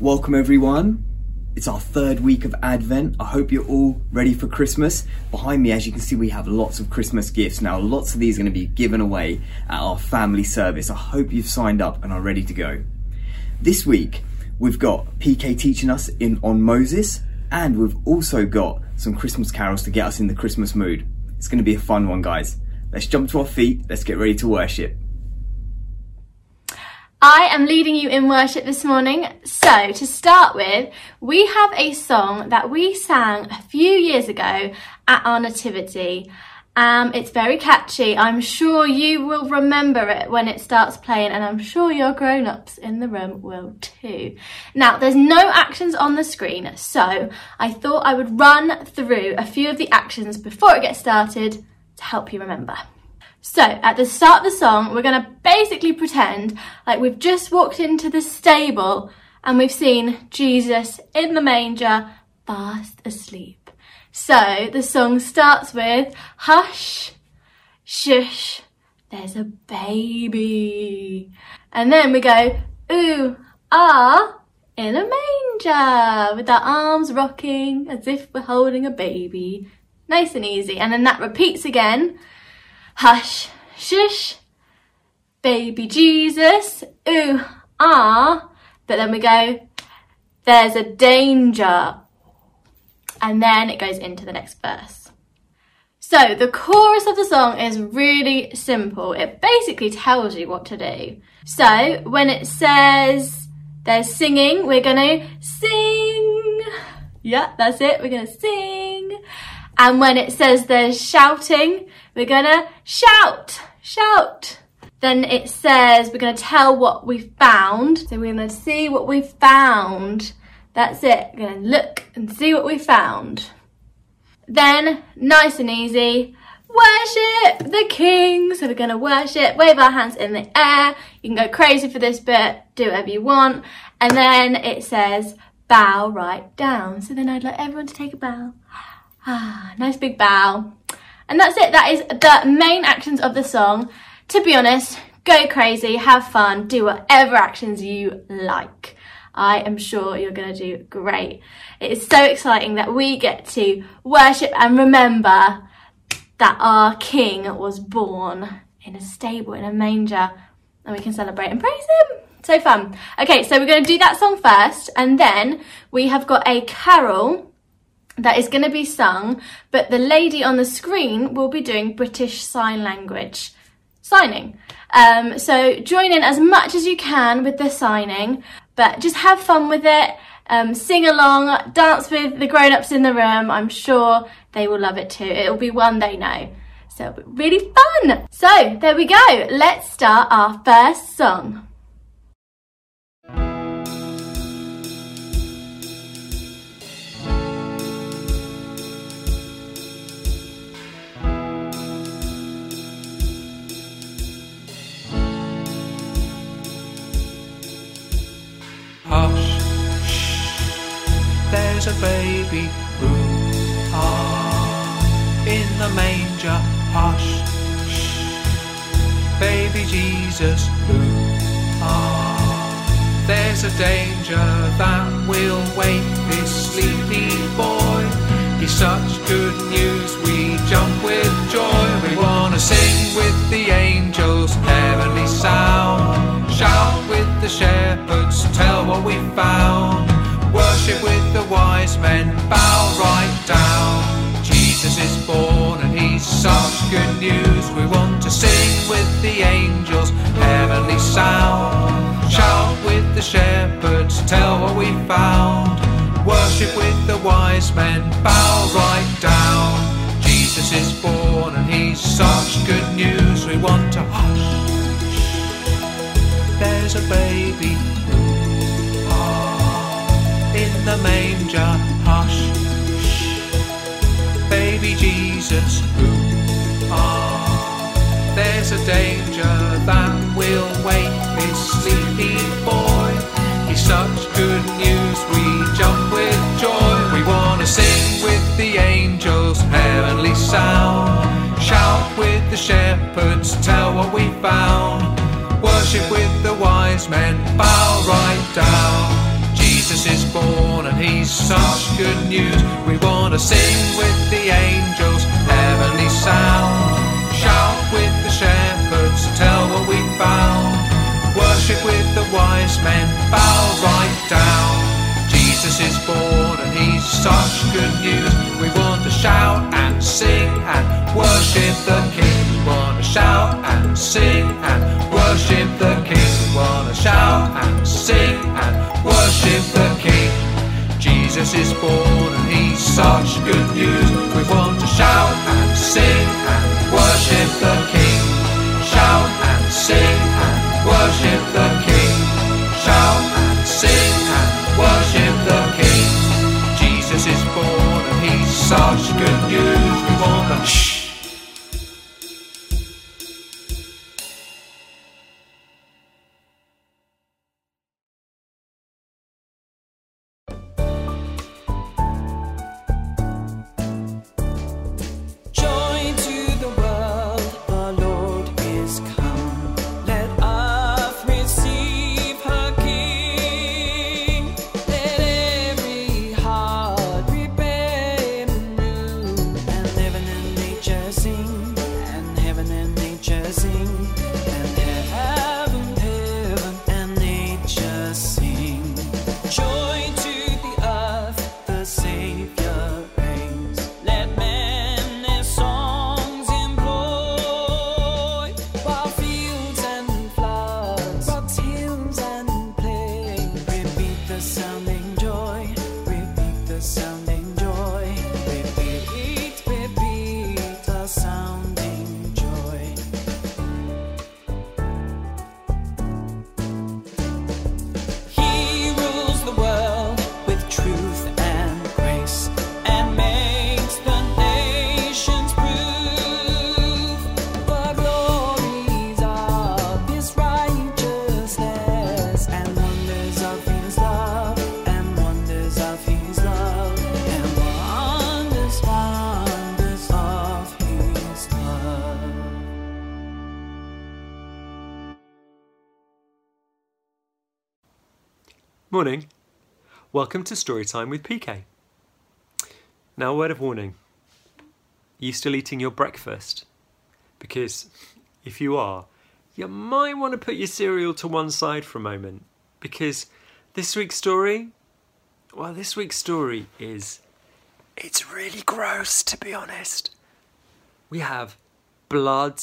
Welcome, everyone. It's our third week of Advent. I hope you're all ready for Christmas. Behind me, as you can see, we have lots of Christmas gifts. Now, lots of these are going to be given away at our family service. I hope you've signed up and are ready to go. This week, we've got PK teaching us in on Moses, and we've also got some Christmas carols to get us in the Christmas mood. It's going to be a fun one, guys. Let's jump to our feet. Let's get ready to worship. I am leading you in worship this morning. So, to start with, we have a song that we sang a few years ago at our Nativity. Um, it's very catchy. I'm sure you will remember it when it starts playing, and I'm sure your grown ups in the room will too. Now, there's no actions on the screen, so I thought I would run through a few of the actions before it gets started to help you remember. So, at the start of the song, we're going to basically pretend like we've just walked into the stable and we've seen Jesus in the manger, fast asleep. So, the song starts with Hush, shush, there's a baby. And then we go, Ooh, ah, in a manger, with our arms rocking as if we're holding a baby. Nice and easy. And then that repeats again hush, shush, baby Jesus, ooh, ah. But then we go, there's a danger. And then it goes into the next verse. So the chorus of the song is really simple. It basically tells you what to do. So when it says there's singing, we're gonna sing. Yeah, that's it. We're gonna sing. And when it says there's shouting, we're gonna shout, shout. Then it says we're gonna tell what we found. So we're gonna see what we found. That's it. We're gonna look and see what we found. Then, nice and easy, worship the king. So we're gonna worship, wave our hands in the air. You can go crazy for this bit, do whatever you want. And then it says bow right down. So then I'd like everyone to take a bow. Ah, nice big bow. And that's it. That is the main actions of the song. To be honest, go crazy, have fun, do whatever actions you like. I am sure you're going to do great. It is so exciting that we get to worship and remember that our King was born in a stable, in a manger, and we can celebrate and praise Him. So fun. Okay, so we're going to do that song first, and then we have got a carol that is going to be sung, but the lady on the screen will be doing British Sign Language signing. Um, so join in as much as you can with the signing, but just have fun with it. Um, sing along, dance with the grown-ups in the room. I'm sure they will love it too. It'll be one they know. So really fun. So there we go. Let's start our first song. There's a baby, ah, in the manger, hush, shh, baby Jesus, ah, there's a danger that will wake this sleepy boy. He's such good news, we jump with joy. We wanna sing with the angels, heavenly sound, shout with the shepherds, tell what we found worship with the wise men, bow right down. Jesus is born and he's such good news. We want to sing with the angels, heavenly sound. Shout with the shepherds, tell what we found. Worship with the wise men, bow right down. Jesus is born and he's such good news. We want to hush. There's a baby the manger. Hush, shh, baby Jesus, ooh, ah. There's a danger that will wake this sleepy boy. He's such good news, we jump with joy. We wanna sing with the angels, heavenly sound. Shout with the shepherds, tell what we found. Worship with the wise men, bow right down. Jesus is born and He's such good news. We want to sing with the angels, heavenly sound. Shout with the shepherds, tell what we found. Worship with the wise men, bow right down. Jesus is born and he's such good news. We want to shout and sing and worship the King. Shout and sing and worship the King. To shout and sing and worship the King. Jesus is born and he's such good news. We want to shout and sing and worship the King. Shout and sing and worship the King. Morning. Welcome to Storytime with PK. Now, a word of warning. Are you still eating your breakfast? Because if you are, you might want to put your cereal to one side for a moment. Because this week's story, well, this week's story is. It's really gross, to be honest. We have blood,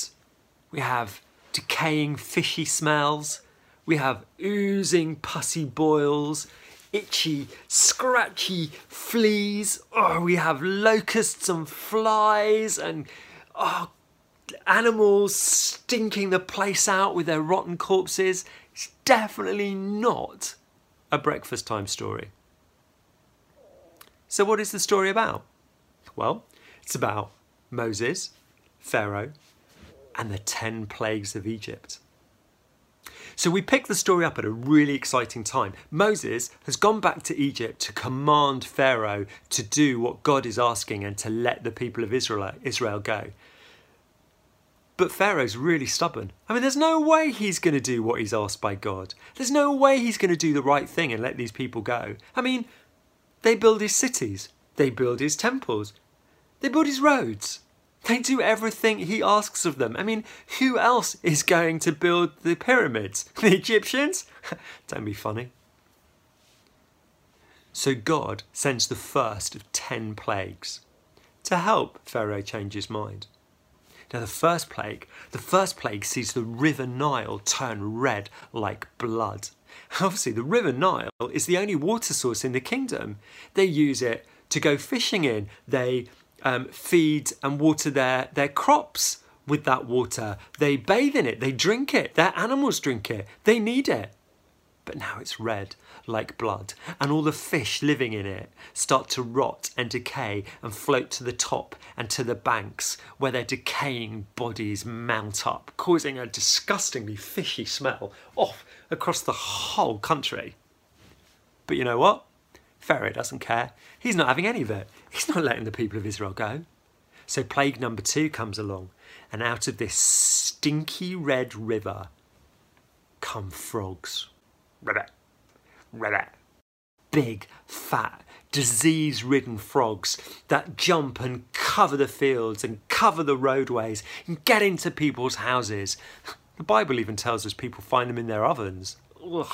we have decaying fishy smells, we have oozing pussy boils, itchy, scratchy fleas, oh, we have locusts and flies, and oh, animals stinking the place out with their rotten corpses. It's definitely not a breakfast time story. So, what is the story about? Well, it's about Moses, Pharaoh, and the 10 plagues of Egypt. So we pick the story up at a really exciting time. Moses has gone back to Egypt to command Pharaoh to do what God is asking and to let the people of Israel, Israel go. But Pharaoh's really stubborn. I mean, there's no way he's going to do what he's asked by God. There's no way he's going to do the right thing and let these people go. I mean, they build his cities, they build his temples, they build his roads. They do everything he asks of them. I mean, who else is going to build the pyramids? The Egyptians? Don't be funny. So God sends the first of ten plagues to help Pharaoh change his mind. Now, the first plague, the first plague sees the River Nile turn red like blood. Obviously, the River Nile is the only water source in the kingdom. They use it to go fishing in. They um, feed and water their, their crops with that water. They bathe in it. They drink it. Their animals drink it. They need it. But now it's red like blood, and all the fish living in it start to rot and decay and float to the top and to the banks where their decaying bodies mount up, causing a disgustingly fishy smell off across the whole country. But you know what? Pharaoh doesn't care. He's not having any of it. He's not letting the people of Israel go. So plague number two comes along, and out of this stinky red river come frogs. Rabbit, rabbit. Big, fat, disease ridden frogs that jump and cover the fields and cover the roadways and get into people's houses. The Bible even tells us people find them in their ovens. Ugh.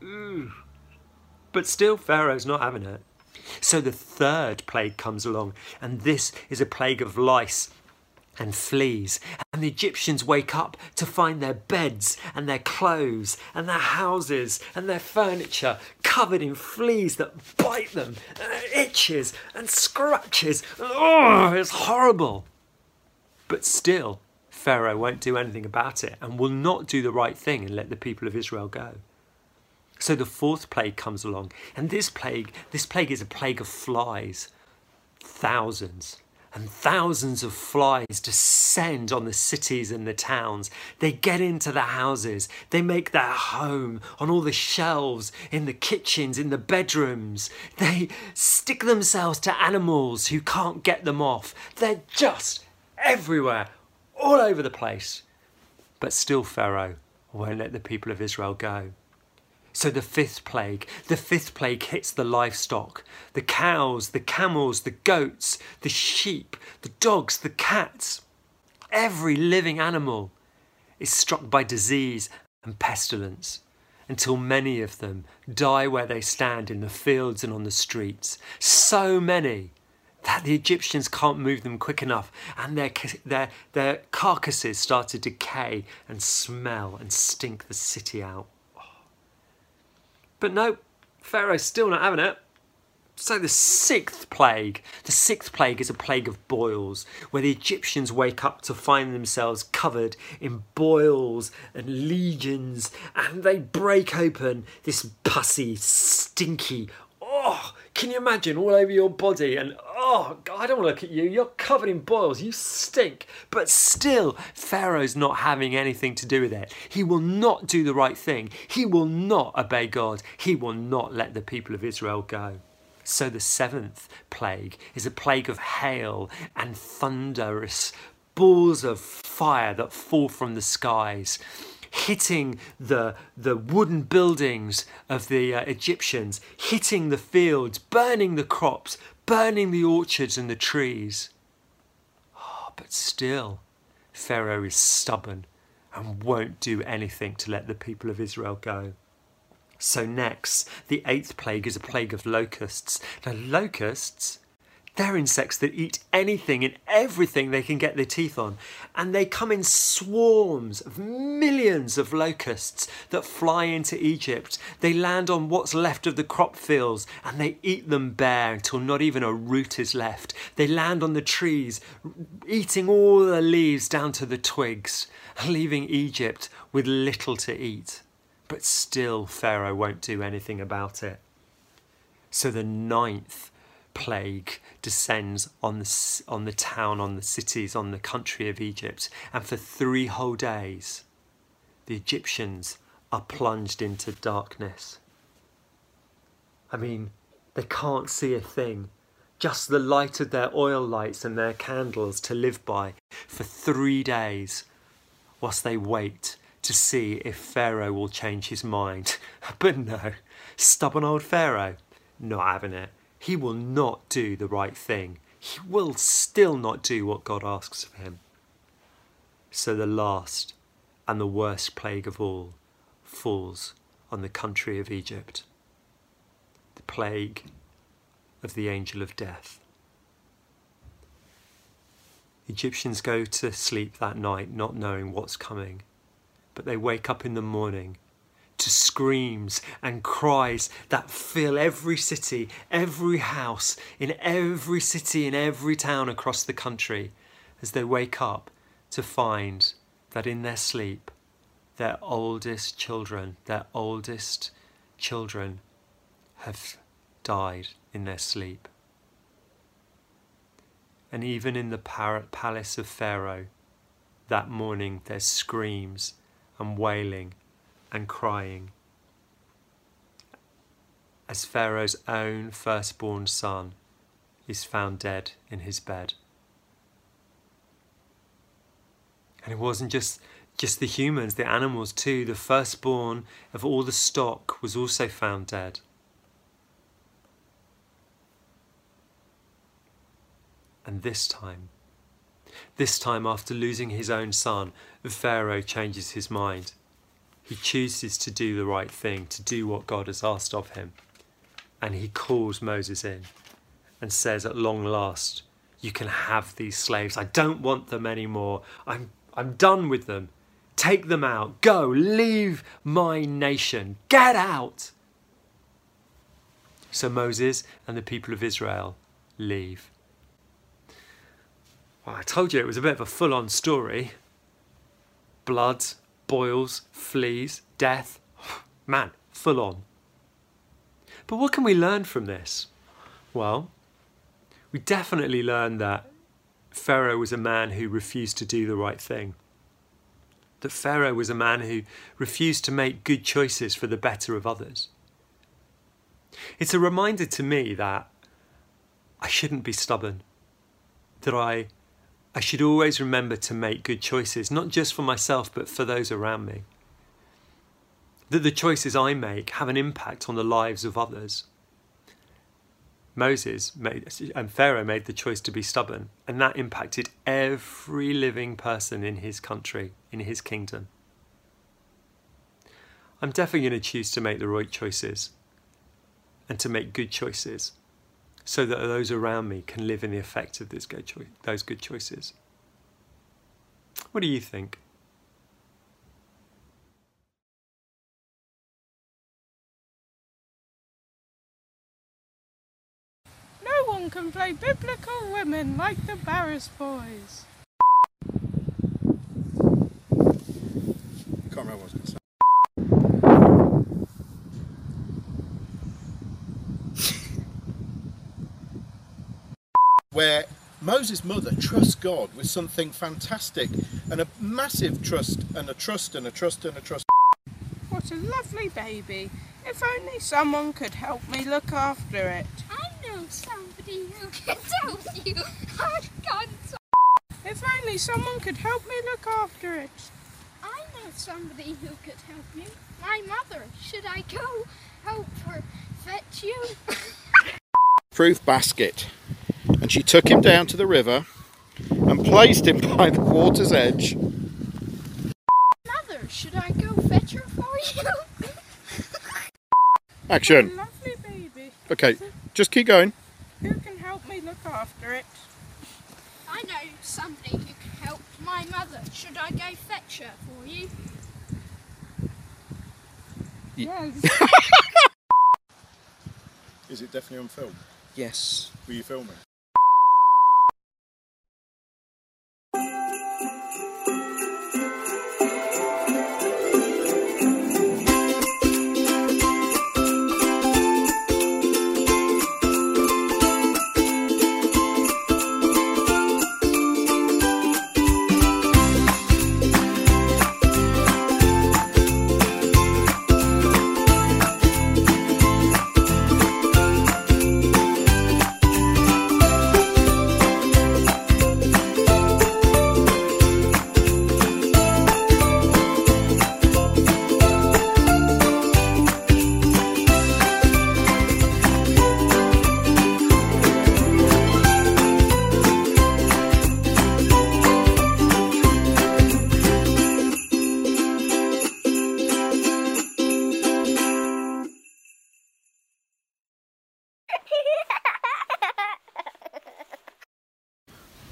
Ugh. But still, Pharaoh's not having it. So the third plague comes along, and this is a plague of lice and fleas. And the Egyptians wake up to find their beds and their clothes and their houses and their furniture covered in fleas that bite them and it itches and scratches. Oh, it's horrible. But still, Pharaoh won't do anything about it and will not do the right thing and let the people of Israel go. So the fourth plague comes along, and this plague, this plague is a plague of flies. Thousands and thousands of flies descend on the cities and the towns. They get into the houses. They make their home on all the shelves, in the kitchens, in the bedrooms. They stick themselves to animals who can't get them off. They're just everywhere, all over the place. But still, Pharaoh won't let the people of Israel go. So the fifth plague, the fifth plague hits the livestock the cows, the camels, the goats, the sheep, the dogs, the cats. Every living animal is struck by disease and pestilence until many of them die where they stand in the fields and on the streets. So many that the Egyptians can't move them quick enough and their, their, their carcasses start to decay and smell and stink the city out. But no, Pharaoh's still not having it. So the sixth plague, the sixth plague is a plague of boils, where the Egyptians wake up to find themselves covered in boils and lesions, and they break open this pussy, stinky, oh, can you imagine all over your body and oh God, I don't want to look at you. You're covered in boils. You stink. But still, Pharaoh's not having anything to do with it. He will not do the right thing. He will not obey God. He will not let the people of Israel go. So the seventh plague is a plague of hail and thunderous balls of fire that fall from the skies hitting the, the wooden buildings of the uh, Egyptians, hitting the fields, burning the crops, burning the orchards and the trees. Oh, but still, Pharaoh is stubborn and won't do anything to let the people of Israel go. So, next, the eighth plague is a plague of locusts. Now, locusts they're insects that eat anything and everything they can get their teeth on. And they come in swarms of millions of locusts that fly into Egypt. They land on what's left of the crop fields and they eat them bare until not even a root is left. They land on the trees, eating all the leaves down to the twigs, leaving Egypt with little to eat. But still, Pharaoh won't do anything about it. So the ninth plague descends on the, on the town, on the cities, on the country of Egypt. And for three whole days, the Egyptians are plunged into darkness. I mean, they can't see a thing, just the light of their oil lights and their candles to live by for three days, whilst they wait to see if Pharaoh will change his mind. But no, stubborn old Pharaoh, not having it. He will not do the right thing. He will still not do what God asks of him. So the last and the worst plague of all falls on the country of Egypt the plague of the angel of death. Egyptians go to sleep that night not knowing what's coming, but they wake up in the morning to screams and cries that fill every city, every house, in every city, in every town across the country as they wake up to find that in their sleep, their oldest children, their oldest children have died in their sleep. And even in the palace of Pharaoh, that morning there's screams and wailing and crying as Pharaoh's own firstborn son is found dead in his bed. And it wasn't just just the humans, the animals too. The firstborn of all the stock was also found dead. And this time, this time after losing his own son, Pharaoh changes his mind. He chooses to do the right thing, to do what God has asked of him. And he calls Moses in and says, At long last, you can have these slaves. I don't want them anymore. I'm, I'm done with them. Take them out. Go. Leave my nation. Get out. So Moses and the people of Israel leave. Well, I told you it was a bit of a full on story blood, boils, fleas, death. Man, full on. But what can we learn from this? Well, we definitely learn that Pharaoh was a man who refused to do the right thing. That Pharaoh was a man who refused to make good choices for the better of others. It's a reminder to me that I shouldn't be stubborn, that I, I should always remember to make good choices, not just for myself, but for those around me. That the choices I make have an impact on the lives of others. Moses made, and Pharaoh made the choice to be stubborn, and that impacted every living person in his country, in his kingdom. I'm definitely going to choose to make the right choices and to make good choices so that those around me can live in the effect of good those good choices. What do you think? No one can play biblical women like the Barris boys. Can't remember what I was going to say. Where Moses' mother trusts God with something fantastic and a massive trust and a trust and a trust and a trust. What a lovely baby. If only someone could help me look after it. I know somebody who can help you. I've got some. If only someone could help me look after it. I know somebody who could help you. My mother. Should I go help her fetch you? Proof basket. And she took him down to the river and placed him by the water's edge. Mother, should I go fetch her for you? Action. Lovely baby. Okay, just keep going. Who can help me look after it? I know somebody who can help my mother. Should I go fetch her for you? Yes. Is it definitely on film? Yes. Were you filming?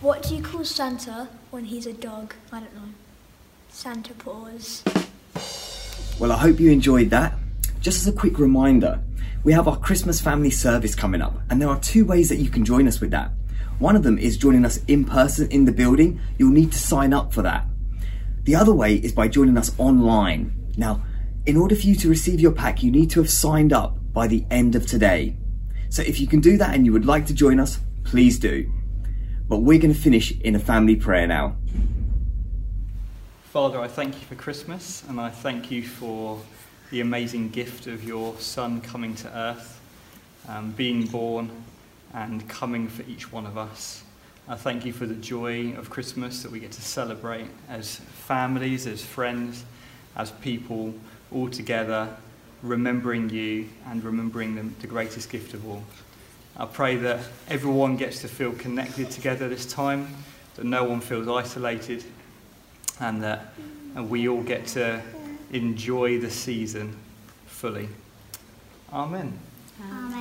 What do you call Santa when he's a dog? I don't know. Santa Paws. Well, I hope you enjoyed that. Just as a quick reminder, we have our Christmas family service coming up, and there are two ways that you can join us with that. One of them is joining us in person in the building. You'll need to sign up for that. The other way is by joining us online. Now, in order for you to receive your pack, you need to have signed up by the end of today. So if you can do that and you would like to join us, please do. But we're going to finish in a family prayer now. Father, I thank you for Christmas and I thank you for the amazing gift of your Son coming to earth, um, being born and coming for each one of us. I thank you for the joy of Christmas that we get to celebrate as families, as friends, as people all together, remembering you and remembering the, the greatest gift of all. I pray that everyone gets to feel connected together this time, that no one feels isolated, and that and we all get to enjoy the season fully. Amen. Amen.